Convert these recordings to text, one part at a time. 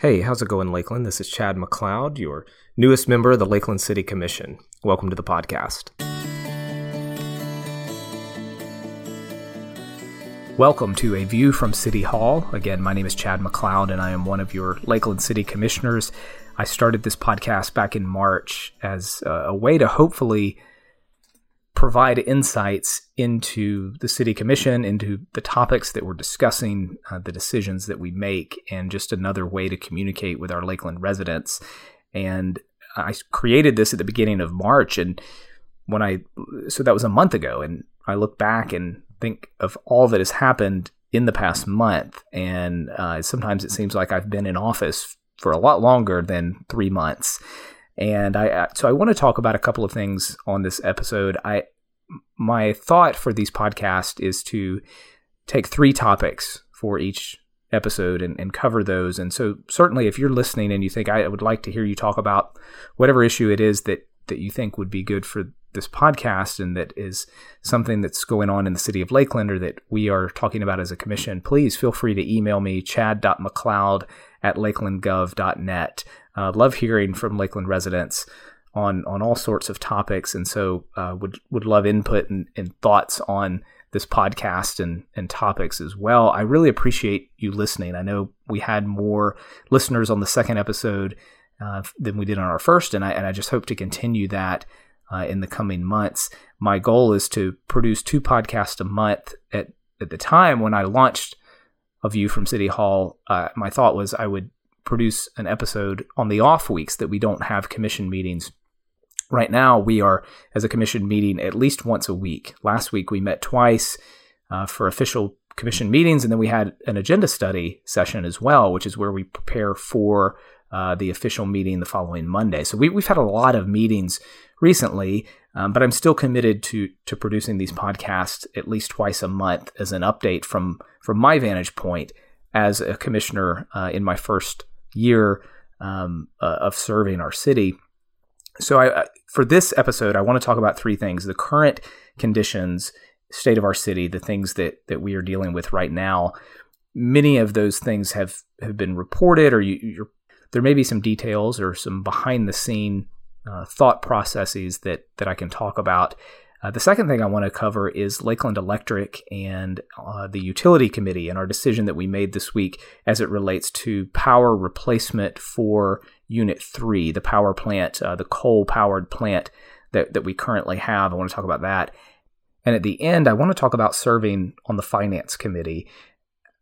Hey, how's it going, Lakeland? This is Chad McLeod, your newest member of the Lakeland City Commission. Welcome to the podcast. Welcome to A View from City Hall. Again, my name is Chad McLeod, and I am one of your Lakeland City Commissioners. I started this podcast back in March as a way to hopefully provide insights into the city commission, into the topics that we're discussing, uh, the decisions that we make, and just another way to communicate with our Lakeland residents. And I created this at the beginning of March, and when I so that was a month ago, and I look back and think of all that has happened in the past month, and uh, sometimes it seems like I've been in office for a lot longer than three months. And I uh, so I want to talk about a couple of things on this episode. I my thought for these podcasts is to take three topics for each episode and, and cover those. And so certainly if you're listening and you think I would like to hear you talk about whatever issue it is that that you think would be good for this podcast and that is something that's going on in the city of Lakeland or that we are talking about as a commission, please feel free to email me, chad.mcleod at lakelandgov.net. Uh, love hearing from Lakeland residents on on all sorts of topics, and so uh, would would love input and, and, thoughts on this podcast and and topics as well. I really appreciate you listening. I know we had more listeners on the second episode uh, than we did on our first, and I and I just hope to continue that uh, in the coming months. My goal is to produce two podcasts a month. At at the time when I launched a view from City Hall, uh, my thought was I would produce an episode on the off weeks that we don't have commission meetings. Right now, we are, as a commission, meeting at least once a week. Last week, we met twice uh, for official commission meetings, and then we had an agenda study session as well, which is where we prepare for uh, the official meeting the following Monday. So we, have had a lot of meetings recently, um, but I'm still committed to to producing these podcasts at least twice a month as an update from from my vantage point as a commissioner uh, in my first year um, uh, of serving our city. So, I, for this episode, I want to talk about three things: the current conditions, state of our city, the things that that we are dealing with right now. Many of those things have have been reported, or you, there may be some details or some behind the scene uh, thought processes that that I can talk about. Uh, the second thing I want to cover is Lakeland Electric and uh, the utility committee and our decision that we made this week as it relates to power replacement for Unit 3, the power plant, uh, the coal powered plant that, that we currently have. I want to talk about that. And at the end, I want to talk about serving on the finance committee.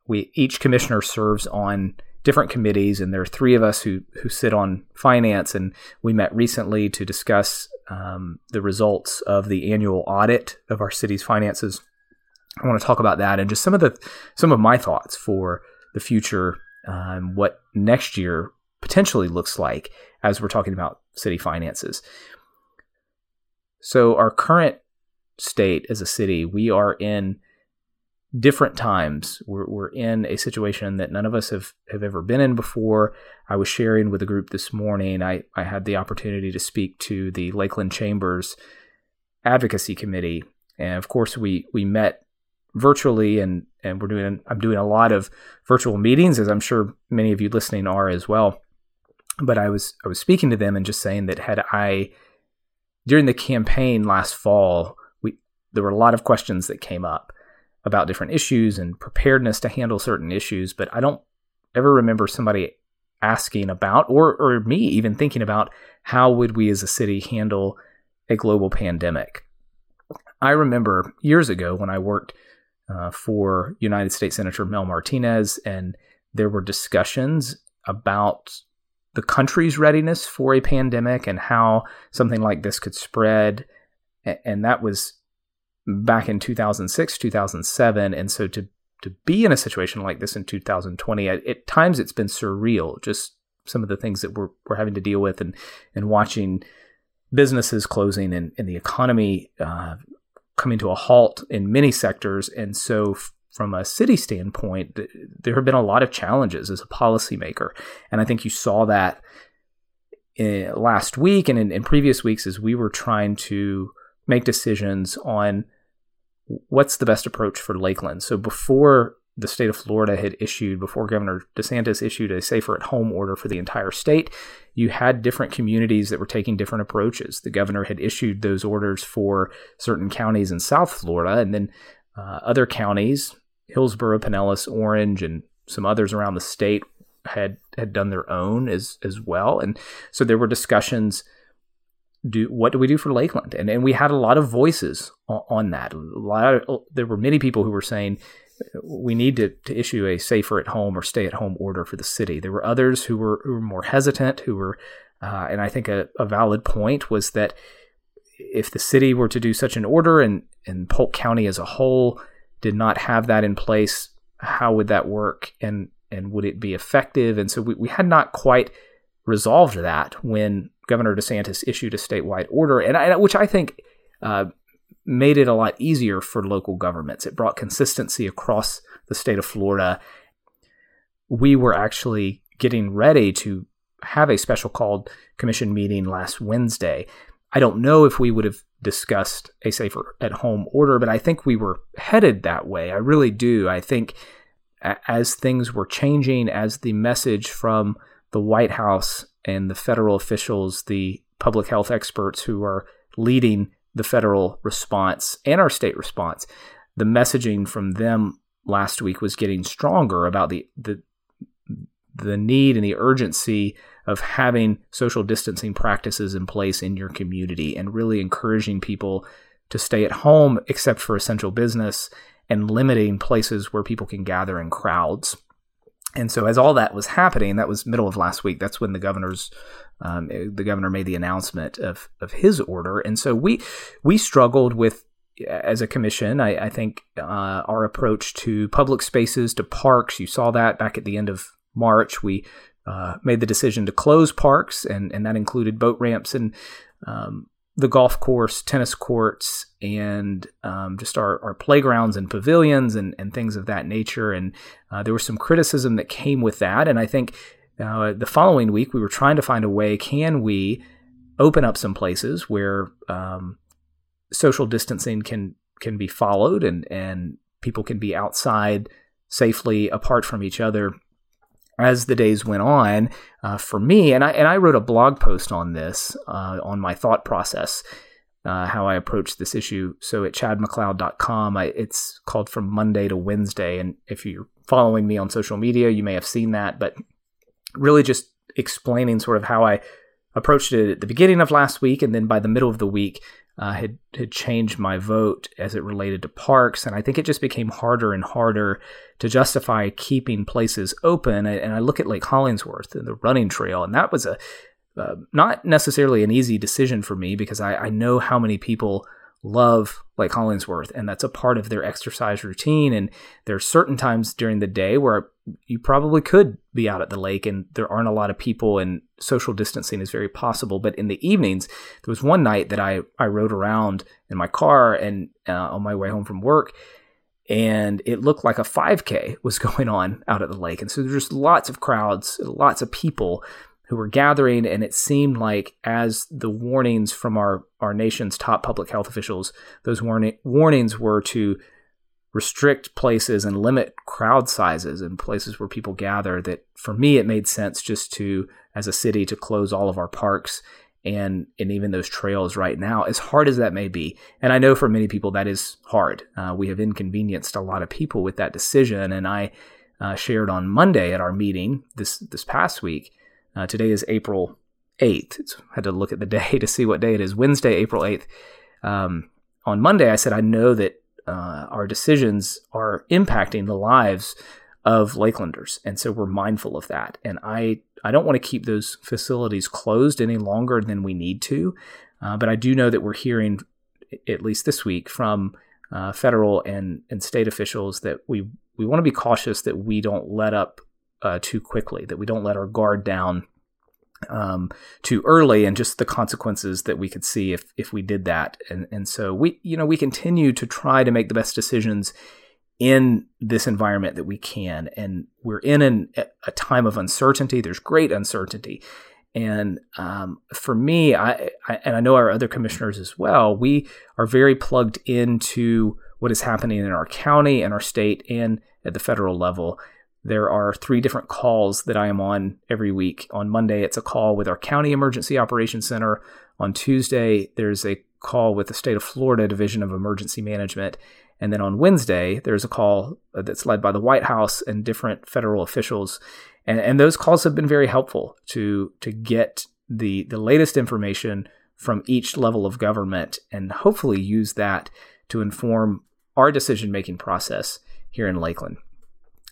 We each commissioner serves on different committees, and there are three of us who who sit on finance. And we met recently to discuss um, the results of the annual audit of our city's finances. I want to talk about that and just some of the some of my thoughts for the future, um, what next year potentially looks like as we're talking about city finances. So our current state as a city, we are in different times. We're, we're in a situation that none of us have, have ever been in before. I was sharing with a group this morning. I, I had the opportunity to speak to the Lakeland Chambers Advocacy Committee. And of course, we, we met virtually and, and we're doing, I'm doing a lot of virtual meetings, as I'm sure many of you listening are as well. But I was, I was speaking to them and just saying that had I, during the campaign last fall, we, there were a lot of questions that came up about different issues and preparedness to handle certain issues, but I don't ever remember somebody asking about or or me even thinking about how would we as a city handle a global pandemic. I remember years ago when I worked uh, for United States Senator Mel Martinez, and there were discussions about the country's readiness for a pandemic and how something like this could spread. And that was back in 2006, 2007. And so to, to be in a situation like this in 2020, at, times it's been surreal, just some of the things that we're, we're having to deal with and, and watching businesses closing and, and the economy uh, coming to a halt in many sectors. And so, f- from a city standpoint, th- there have been a lot of challenges as a policymaker. And I think you saw that in, last week and in, in previous weeks as we were trying to make decisions on what's the best approach for Lakeland. So before the state of Florida had issued before Governor DeSantis issued a safer at home order for the entire state. You had different communities that were taking different approaches. The governor had issued those orders for certain counties in South Florida, and then uh, other counties, Hillsborough, Pinellas, Orange, and some others around the state had had done their own as as well. And so there were discussions do what do we do for Lakeland? And and we had a lot of voices on, on that. A lot of, there were many people who were saying we need to, to issue a safer at home or stay at home order for the city. There were others who were who were more hesitant, who were, uh, and I think a, a valid point was that if the city were to do such an order and and Polk County as a whole did not have that in place, how would that work and and would it be effective? And so we, we had not quite resolved that when Governor DeSantis issued a statewide order, and I, which I think uh, made it a lot easier for local governments. It brought consistency across the state of Florida. We were actually getting ready to have a special called commission meeting last Wednesday. I don't know if we would have discussed a safer at home order, but I think we were headed that way. I really do. I think as things were changing, as the message from the White House and the federal officials, the public health experts who are leading the federal response and our state response, the messaging from them last week was getting stronger about the the the need and the urgency of having social distancing practices in place in your community and really encouraging people to stay at home except for essential business and limiting places where people can gather in crowds. And so, as all that was happening, that was middle of last week. That's when the governor's um, the governor made the announcement of of his order. And so we we struggled with as a commission. I, I think uh, our approach to public spaces, to parks. You saw that back at the end of March. We uh, made the decision to close parks, and and that included boat ramps and um, the golf course, tennis courts, and um, just our, our playgrounds and pavilions and, and things of that nature. And uh, there was some criticism that came with that. And I think uh, the following week we were trying to find a way can we open up some places where um, social distancing can can be followed and and people can be outside safely apart from each other as the days went on, uh, for me, and I and I wrote a blog post on this uh, on my thought process, uh, how I approached this issue. So at chadmcleod.com, I, it's called From Monday to Wednesday, and if you're following me on social media, you may have seen that. But really, just explaining sort of how I approached it at the beginning of last week, and then by the middle of the week, uh, had had changed my vote as it related to parks, and I think it just became harder and harder to justify keeping places open. And I look at Lake Hollingsworth and the running trail, and that was a uh, not necessarily an easy decision for me because I, I know how many people love Lake Hollingsworth, and that's a part of their exercise routine. And there are certain times during the day where you probably could be out at the lake and there aren't a lot of people, and social distancing is very possible. But in the evenings, there was one night that I, I rode around in my car and uh, on my way home from work. And it looked like a 5K was going on out at the lake. And so there's just lots of crowds, lots of people who were gathering, and it seemed like as the warnings from our, our nation's top public health officials, those warning, warnings were to restrict places and limit crowd sizes in places where people gather. That for me, it made sense just to, as a city, to close all of our parks and and even those trails right now, as hard as that may be. And I know for many people that is hard. Uh, we have inconvenienced a lot of people with that decision, and I uh, shared on Monday at our meeting this this past week uh, today is April 8th. It's, I had to look at the day to see what day it is. Wednesday, April 8th. Um, on Monday, I said, I know that uh, our decisions are impacting the lives of Lakelanders. And so we're mindful of that. And I, I don't want to keep those facilities closed any longer than we need to. Uh, but I do know that we're hearing, at least this week, from uh, federal and, and state officials that we, we want to be cautious that we don't let up uh, too quickly, that we don't let our guard down um, too early, and just the consequences that we could see if if we did that. And and so we you know we continue to try to make the best decisions in this environment that we can, and we're in an, a time of uncertainty. There's great uncertainty. And um, for me, I, I, and I know our other commissioners as well, we are very plugged into what is happening in our county and our state and at the federal level. There are three different calls that I am on every week. On Monday, it's a call with our County Emergency Operations Center. On Tuesday, there's a call with the State of Florida Division of Emergency Management. And then on Wednesday, there's a call uh, that's led by the White House and different federal officials. And, and those calls have been very helpful to, to get the, the latest information from each level of government and hopefully use that to inform our decision making process here in Lakeland.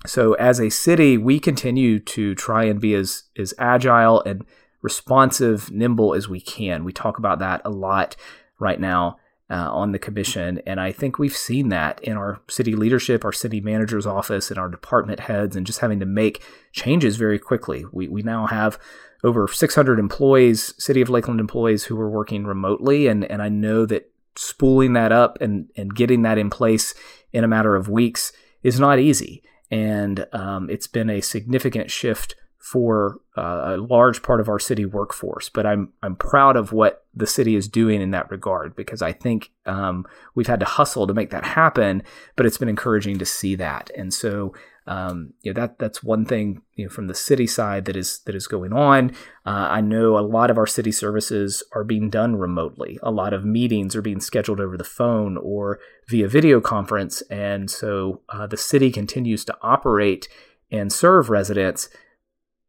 So, as a city, we continue to try and be as, as agile and responsive, nimble as we can. We talk about that a lot right now uh, on the commission. And I think we've seen that in our city leadership, our city manager's office, and our department heads, and just having to make changes very quickly. We, we now have over 600 employees, City of Lakeland employees, who are working remotely. And, and I know that spooling that up and, and getting that in place in a matter of weeks is not easy. And um, it's been a significant shift for uh, a large part of our city workforce. But I'm I'm proud of what the city is doing in that regard because I think um, we've had to hustle to make that happen. But it's been encouraging to see that, and so um, you know that that's one thing you know from the city side that is that is going on. Uh, I know a lot of our city services are being done remotely. A lot of meetings are being scheduled over the phone or via video conference, and so uh, the city continues to operate and serve residents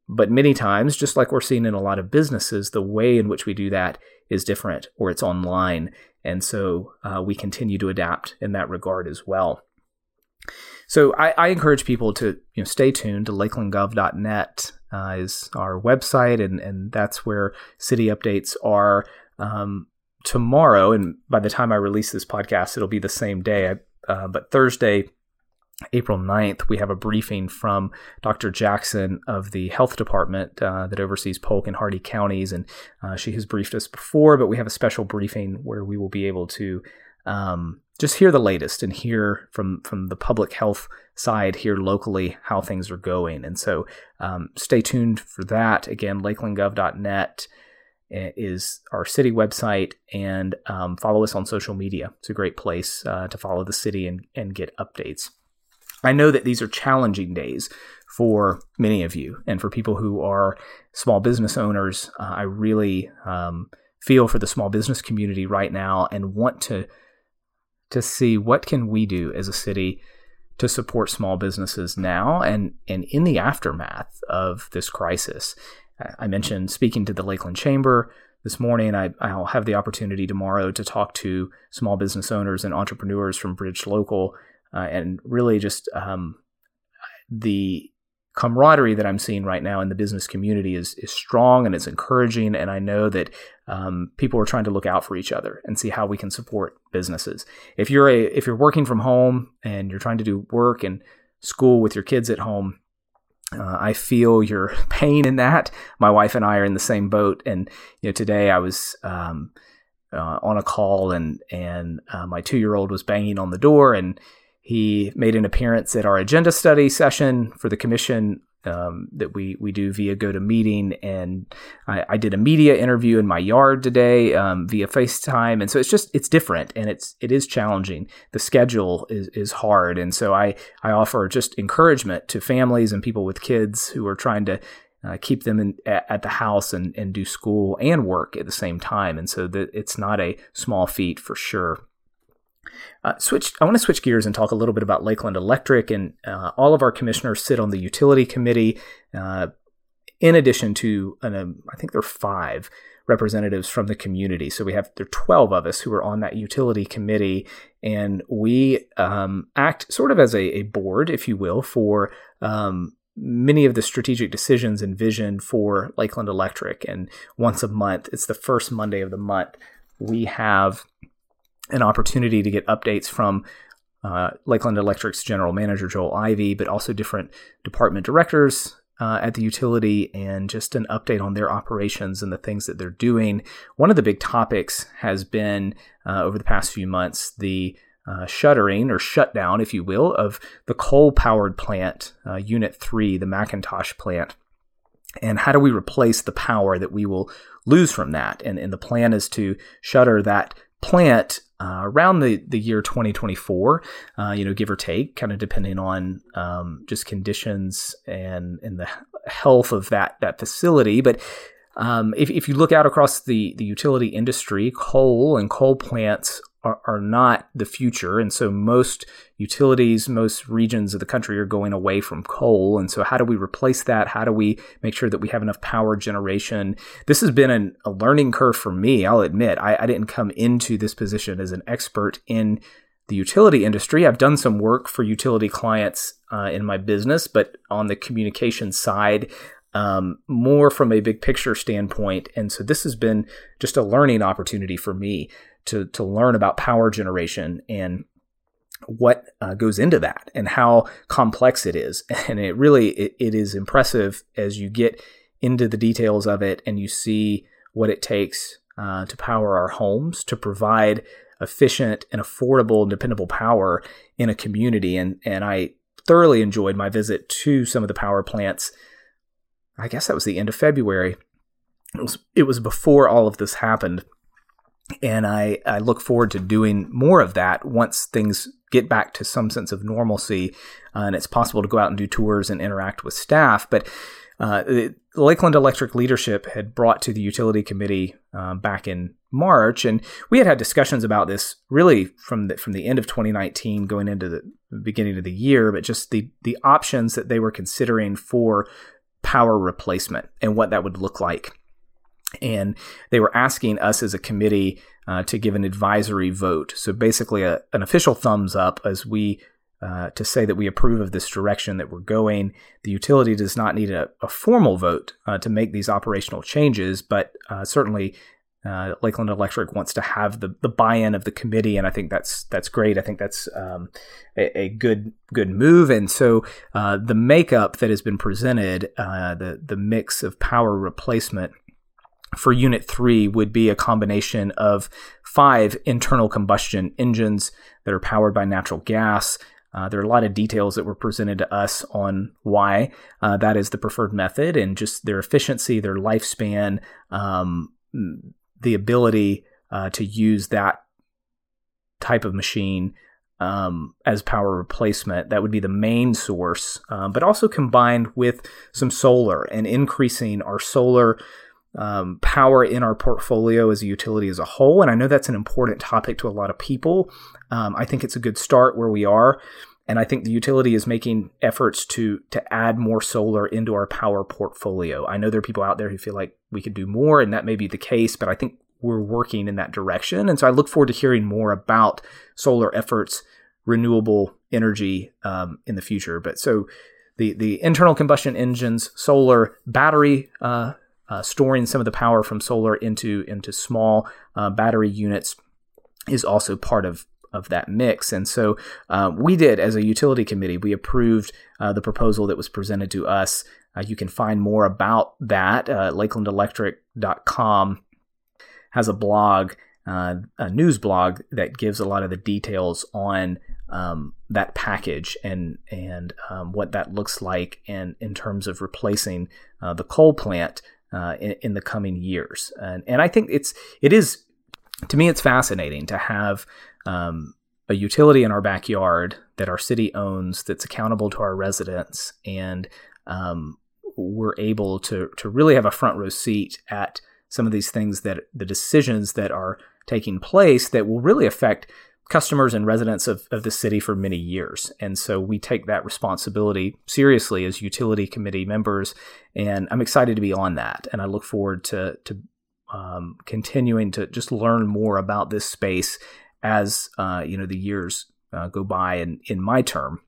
but many times, just like we're seeing in a lot of businesses, the way in which we do that is different or it's online. And so uh, we continue to adapt in that regard as well. So I, I encourage people to you know, stay tuned to lakelandgov.net uh, is our website, and, and that's where city updates are um, tomorrow. And by the time I release this podcast, it'll be the same day. Uh, but Thursday, April 9th, we have a briefing from Dr. Jackson of the health department uh, that oversees Polk and Hardee counties. And uh, she has briefed us before, but we have a special briefing where we will be able to um, just hear the latest and hear from, from the public health side here locally how things are going. And so um, stay tuned for that. Again, lakelandgov.net is our city website and um, follow us on social media. It's a great place uh, to follow the city and, and get updates. I know that these are challenging days for many of you and for people who are small business owners. Uh, I really um, feel for the small business community right now and want to to see what can we do as a city to support small businesses now and and in the aftermath of this crisis. I mentioned speaking to the Lakeland Chamber this morning. I, I'll have the opportunity tomorrow to talk to small business owners and entrepreneurs from Bridge Local uh, and really just um, the camaraderie that I'm seeing right now in the business community is is strong and it's encouraging. And I know that um, people are trying to look out for each other and see how we can support businesses. If you're a if you're working from home and you're trying to do work and school with your kids at home. Uh, I feel your pain in that. My wife and I are in the same boat, and you know, today I was um, uh, on a call, and and uh, my two year old was banging on the door, and he made an appearance at our agenda study session for the commission um, that we we do via GoToMeeting, and I, I, did a media interview in my yard today um, via FaceTime, and so it's just it's different and it's it is challenging. The schedule is is hard, and so I I offer just encouragement to families and people with kids who are trying to. Uh, keep them in, at, at, the house and, and do school and work at the same time. And so that it's not a small feat for sure. Uh, switch. I want to switch gears and talk a little bit about Lakeland Electric, and uh, all of our commissioners sit on the utility committee. Uh, in addition to, an, um, I think there are five representatives from the community. So we have there are twelve of us who are on that utility committee, and we um, act sort of as a, a, board, if you will, for um, many of the strategic decisions and vision for Lakeland Electric. And once a month, it's the first Monday of the month, we have an opportunity to get updates from uh, Lakeland Electric's general manager, Joel Ivy, but also different department directors uh, at the utility and just an update on their operations and the things that they're doing. One of the big topics has been uh, over the past few months the uh, shuttering or shutdown, if you will, of the coal powered plant, uh, Unit 3, the McIntosh plant. And how do we replace the power that we will lose from that? And, and the plan is to shutter that plant uh, around the, the year 2024, uh, you know, give or take, kind of depending on um, just conditions and and the health of that that facility. But um, if, if you look out across the, the utility industry, coal and coal plants are, are not the future. And so most utilities, most regions of the country are going away from coal. And so how do we replace that? How do we make sure that we have enough power generation? This has been an, a learning curve for me. I'll admit, I, I didn't come into this position as an expert in the utility industry. I've done some work for utility clients uh, in my business, but on the communication side, um, more from a big picture standpoint. And so this has been just a learning opportunity for me to to learn about power generation and what uh, goes into that and how complex it is. And it really it, it is impressive as you get into the details of it and you see what it takes uh, to power our homes to provide efficient and affordable and dependable power in a community. And and I thoroughly enjoyed my visit to some of the power plants. I guess that was the end of February. It was it was before all of this happened and I, I look forward to doing more of that once things get back to some sense of normalcy uh, and it's possible to go out and do tours and interact with staff. But uh, Lakeland Electric leadership had brought to the utility committee uh, back in March, and we had had discussions about this really from the, from the end of 2019 going into the beginning of the year, but just the the options that they were considering for power replacement and what that would look like and they were asking us as a committee uh, to give an advisory vote. So basically, a, an official thumbs up as we uh, to say that we approve of this direction that we're going. The utility does not need a, a formal vote uh, to make these operational changes, but uh, certainly. Uh, Lakeland Electric wants to have the, the buy-in of the committee, and I think that's that's great. I think that's um, a, a, good good move. And so uh, the makeup that has been presented, the the mix of power replacement for Unit 3 would be a combination of five internal combustion engines that are powered by natural gas. Uh, there are a lot of details that were presented to us on why uh, that is the preferred method and just their efficiency, their lifespan, um, the ability uh, to use that type of machine um, as power replacement. That would be the main source, um, but also combined with some solar and increasing our solar um, power in our portfolio as a utility as a whole. And I know that's an important topic to a lot of people. Um, I think it's a good start where we are. And I think the utility is making efforts to to add more solar into our power portfolio. I know there are people out there who feel like we could do more, and that may be the case, but I think we're working in that direction. And so I look forward to hearing more about solar efforts, renewable energy um, in the future. But so the the internal combustion engines, solar, battery uh, uh, storing some of the power from solar into into small uh, battery units is also part of of that mix. And so uh, we did, as a utility committee, we approved uh, the proposal that was presented to us. Uh, you can find more about that. Uh, LakelandElectric.com has a blog, uh, a news blog that gives a lot of the details on um, that package and and um, what that looks like, and in terms of replacing the coal plant uh, in, in, the coming years. And, and I think it's it is to me it's fascinating to have um, a utility in our backyard that our city owns that's accountable to our residents and um, we're able to to really have a front row seat at some of these things that the decisions that are taking place that will really affect customers and residents of, of the city for many years. And so we take that responsibility seriously as utility committee members. And I'm excited to be on that. And I look forward to, to um, continuing to just learn more about this space as, uh, you know, the years uh, go by in, in my term.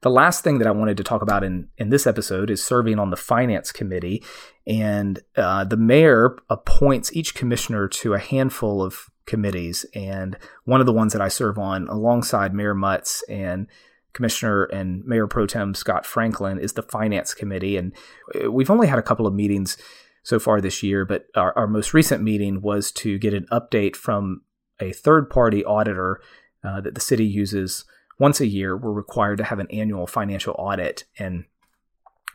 The last thing that I wanted to talk about in, in this episode is serving on the finance committee. And uh, the mayor appoints each commissioner to a handful of committees. And one of the ones that I serve on alongside Mayor Mutz and Commissioner and Mayor Pro Tem Scott Franklin is the Finance Committee. And uh, we've only had a couple of meetings so far this year, but our, our most recent meeting was to get an update from a third party auditor uh, that the city uses once a year. We're required to have an annual financial audit. And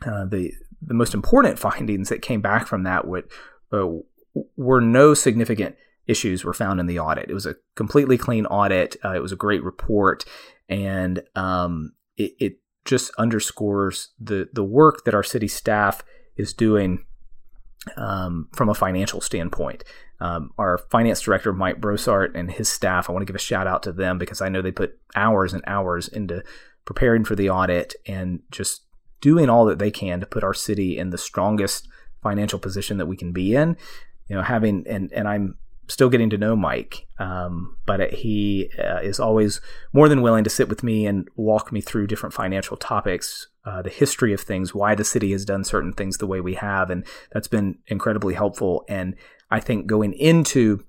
uh, the, the most important findings that came back from that would, uh, were no significant issues were found in the audit. It was a completely clean audit. Uh, it was a great report, and um, it, it just underscores the the work that our city staff is doing um, from a financial standpoint. Um, our finance director, Mike Brossart, and his staff, I want to give a shout out to them because I know they put hours and hours into preparing for the audit and just doing all that they can to put our city in the strongest financial position that we can be in. You know, having, and, and I'm still getting to know Mike, um, but he uh, is always more than willing to sit with me and walk me through different financial topics, uh, the history of things, why the city has done certain things the way we have, and that's been incredibly helpful. And I think going into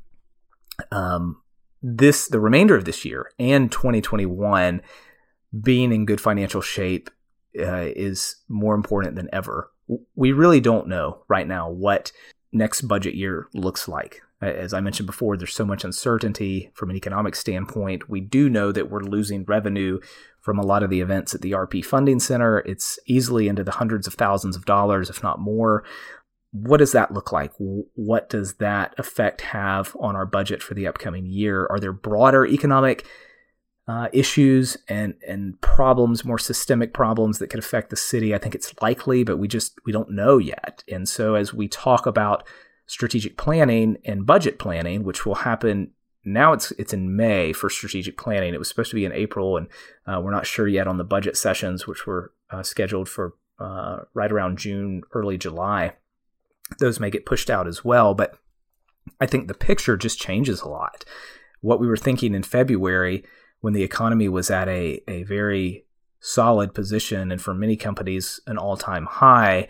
um, this, the remainder of this year and 2021, being in good financial shape uh, is more important than ever. We really don't know right now what next budget year looks like. As I mentioned before, there's so much uncertainty from an economic standpoint. We do know that we're losing revenue from a lot of the events at the RP Funding Center. It's easily into the hundreds of thousands of dollars, if not more. What does that look like? What does that effect have on our budget for the upcoming year? Are there broader economic uh, issues and and problems, more systemic problems that could affect the city? I think it's likely, but we just we don't know yet. And so as we talk about strategic planning and budget planning, which will happen now. It's it's in May for strategic planning. It was supposed to be in April, and uh, we're not sure yet on the budget sessions, which were uh, scheduled for uh, right around June, early July. Those may get pushed out as well, but I think the picture just changes a lot. What we were thinking in February when the economy was at a, a very solid position and for many companies an all-time high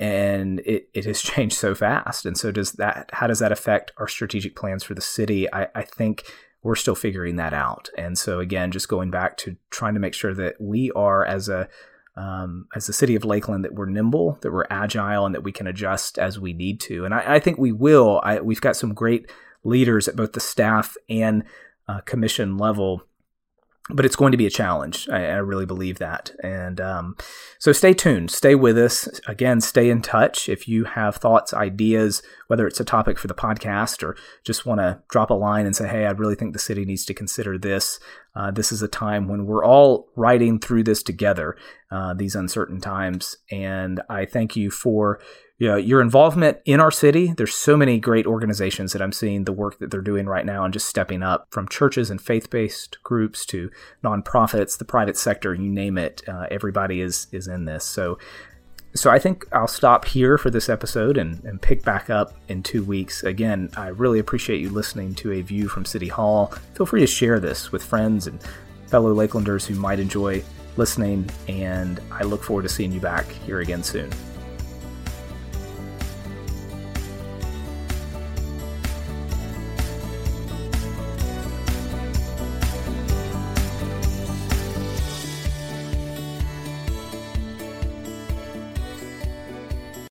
and it, it has changed so fast. And so does that how does that affect our strategic plans for the city? I, I think we're still figuring that out. And so again, just going back to trying to make sure that we are as a um, as the city of Lakeland that we're nimble, that we're agile, and that we can adjust as we need to. And I, I think we will. I, we've got some great leaders at both the staff and uh, commission level but it's going to be a challenge. I, I really believe that. And um, so stay tuned, stay with us. Again, stay in touch. If you have thoughts, ideas, whether it's a topic for the podcast or just want to drop a line and say, hey, I really think the city needs to consider this. Uh, this is a time when we're all riding through this together, uh, these uncertain times. And I thank you for you know, your involvement in our city. There's so many great organizations that I'm seeing the work that they're doing right now and just stepping up from churches and faith based groups to nonprofits, the private sector, you name it. Uh, everybody is is in this. So, so I think I'll stop here for this episode and, and pick back up in two weeks. Again, I really appreciate you listening to a view from City Hall. Feel free to share this with friends and fellow Lakelanders who might enjoy listening, and I look forward to seeing you back here again soon.